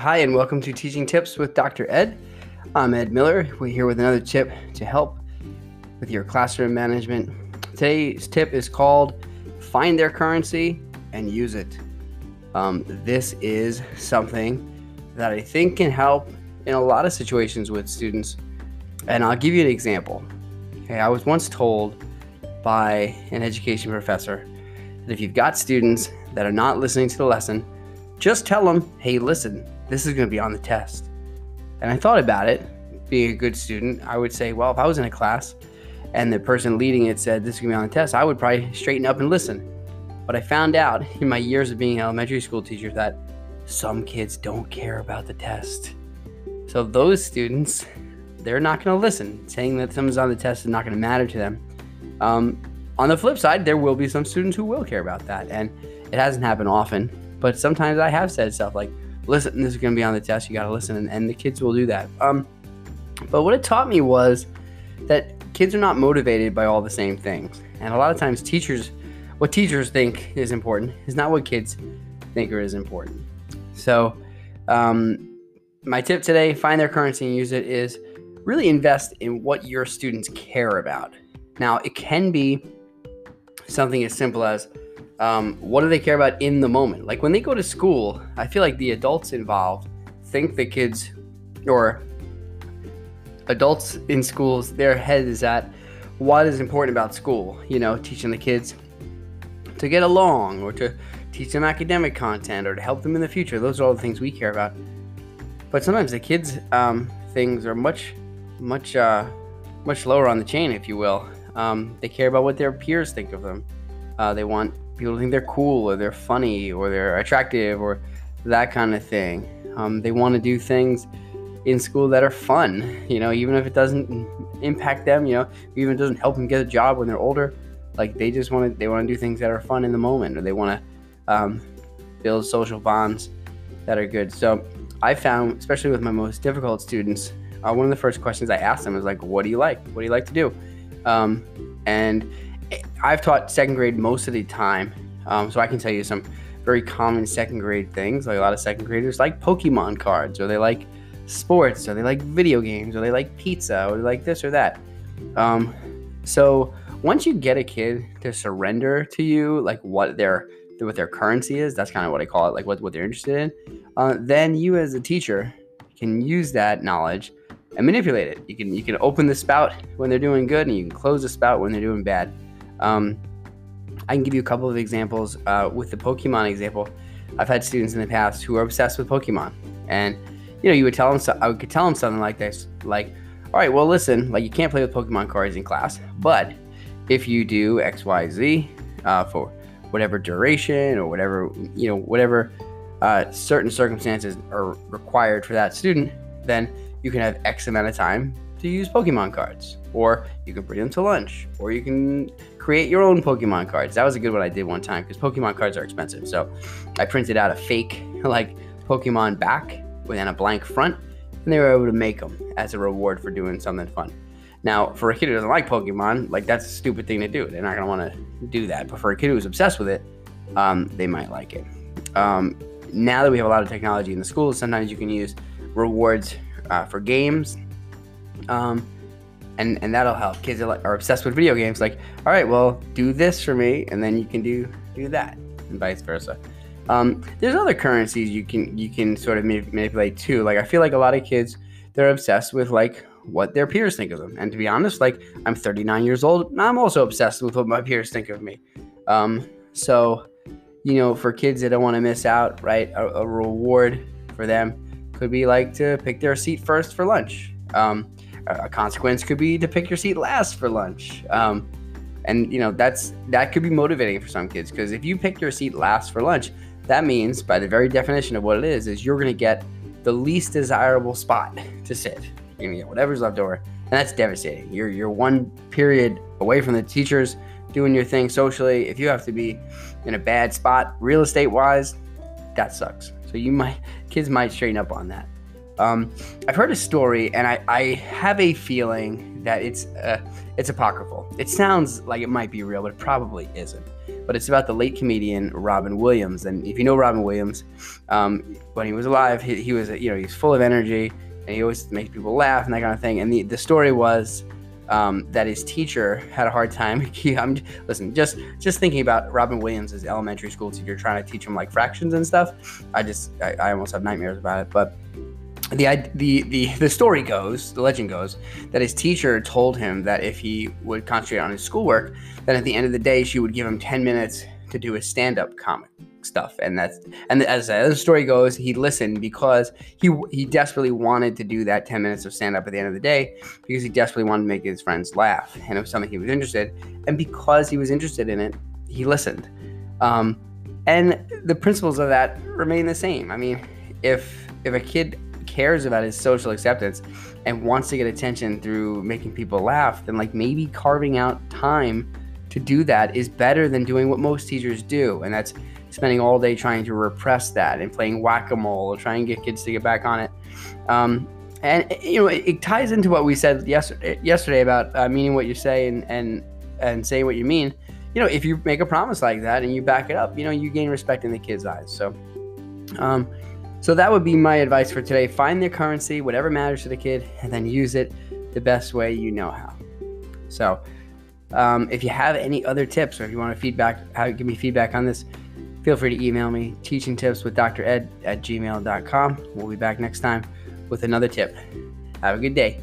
Hi, and welcome to Teaching Tips with Dr. Ed. I'm Ed Miller. We're here with another tip to help with your classroom management. Today's tip is called Find Their Currency and Use It. Um, this is something that I think can help in a lot of situations with students. And I'll give you an example. Okay, I was once told by an education professor that if you've got students that are not listening to the lesson, just tell them, hey, listen, this is going to be on the test. And I thought about it, being a good student, I would say, well, if I was in a class and the person leading it said this is going to be on the test, I would probably straighten up and listen. But I found out in my years of being an elementary school teacher that some kids don't care about the test. So those students, they're not going to listen. Saying that someone's on the test is not going to matter to them. Um, on the flip side, there will be some students who will care about that. And it hasn't happened often, but sometimes I have said stuff like, listen, this is going to be on the test. You got to listen. And, and, the kids will do that. Um, but what it taught me was that kids are not motivated by all the same things. And a lot of times, teachers, what teachers think is important is not what kids think is important. So, um, my tip today find their currency and use it is really invest in what your students care about. Now, it can be something as simple as um, what do they care about in the moment? Like when they go to school, I feel like the adults involved think the kids or adults in schools, their head is at what is important about school, you know, teaching the kids to get along or to teach them academic content or to help them in the future. Those are all the things we care about. But sometimes the kids' um, things are much, much, uh, much lower on the chain, if you will. Um, they care about what their peers think of them. Uh, they want people think they're cool or they're funny or they're attractive or that kind of thing. Um, they want to do things in school that are fun, you know, even if it doesn't impact them, you know, even doesn't help them get a job when they're older. Like they just want to, they want to do things that are fun in the moment, or they want to um, build social bonds that are good. So I found, especially with my most difficult students, uh, one of the first questions I asked them is like, "What do you like? What do you like to do?" Um, and I've taught second grade most of the time, um, so I can tell you some very common second grade things. Like a lot of second graders like Pokemon cards, or they like sports, or they like video games, or they like pizza, or they like this or that. Um, so once you get a kid to surrender to you, like what their what their currency is, that's kind of what I call it, like what, what they're interested in. Uh, then you as a teacher can use that knowledge and manipulate it. You can you can open the spout when they're doing good, and you can close the spout when they're doing bad. Um, I can give you a couple of examples. Uh, with the Pokemon example, I've had students in the past who are obsessed with Pokemon, and you know, you would tell them, so, I could tell them something like this, like, all right, well, listen, like you can't play with Pokemon cards in class, but if you do X, Y, Z uh, for whatever duration or whatever, you know, whatever uh, certain circumstances are required for that student, then you can have X amount of time to use Pokemon cards, or you can bring them to lunch, or you can create your own Pokemon cards. That was a good one I did one time because Pokemon cards are expensive. So I printed out a fake like Pokemon back with a blank front, and they were able to make them as a reward for doing something fun. Now, for a kid who doesn't like Pokemon, like that's a stupid thing to do. They're not gonna want to do that. But for a kid who's obsessed with it, um, they might like it. Um, now that we have a lot of technology in the schools, sometimes you can use rewards uh, for games um, and and that'll help. Kids are, are obsessed with video games. Like, all right, well, do this for me, and then you can do do that, and vice versa. Um, there's other currencies you can you can sort of manipulate too. Like I feel like a lot of kids they're obsessed with like what their peers think of them. And to be honest, like I'm 39 years old, and I'm also obsessed with what my peers think of me. Um, so, you know, for kids that don't want to miss out, right, a, a, reward for them could be like to pick their seat first for lunch. Um, a consequence could be to pick your seat last for lunch. Um, and you know that's that could be motivating for some kids because if you pick your seat last for lunch, that means by the very definition of what it is, is you're going to get the least desirable spot to sit. You're going to get whatever's left over, and that's devastating. You're you're one period away from the teachers doing your thing socially. If you have to be in a bad spot real estate wise, that sucks. So you might kids might straighten up on that. Um, I've heard a story, and I, I have a feeling that it's uh, it's apocryphal. It sounds like it might be real, but it probably isn't. but it's about the late comedian Robin Williams. And if you know Robin Williams, um, when he was alive, he, he was you know he's full of energy and he always makes people laugh and that kind of thing. And the the story was. Um, that his teacher had a hard time. He, I'm listen, just just thinking about Robin Williams as elementary school teacher trying to teach him like fractions and stuff. I just I, I almost have nightmares about it. But the, the the the story goes, the legend goes, that his teacher told him that if he would concentrate on his schoolwork, then at the end of the day she would give him 10 minutes to do his stand-up comic stuff. And that's and as, the story goes he listened because he he desperately wanted to do that 10 minutes of stand-up at the end of the day because he desperately wanted to make his friends laugh. And it was something he was interested and because he was interested in it he listened. Um, and the principles of that remain the same. I mean if if a kid cares about his social acceptance and wants to get attention through making people laugh, then like maybe carving out time to do that is better than doing what most teachers do, and that's spending all day trying to repress that and playing whack-a-mole or trying to get kids to get back on it. Um, and you know, it, ties into what we said yesterday, yesterday about uh, meaning what you say and and and saying what you mean. You know, if you make a promise like that and you back it up, you know, you gain respect in the kids' eyes. So, um, so that would be my advice for today. Find their currency, whatever matters to the kid, and then use it the best way you know how. So, um, if you have any other tips or if you want to feedback, give me feedback on this, feel free to email me teaching tips with Dr. Ed at gmail.com. We'll be back next time with another tip. Have a good day.